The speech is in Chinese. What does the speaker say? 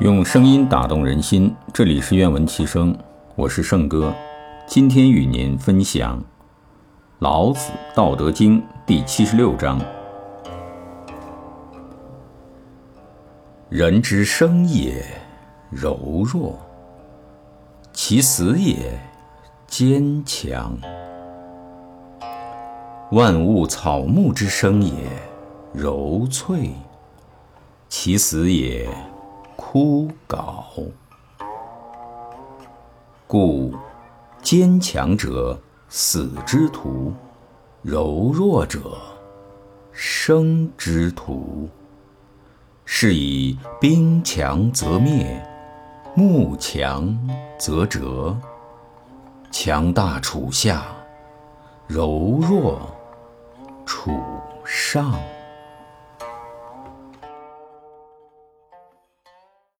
用声音打动人心，这里是愿闻其声，我是圣哥。今天与您分享《老子·道德经》第七十六章：人之生也柔弱，其死也坚强。万物草木之生也柔脆，其死也。枯槁，故坚强者死之徒，柔弱者生之徒。是以兵强则灭，木强则折。强大处下，柔弱处上。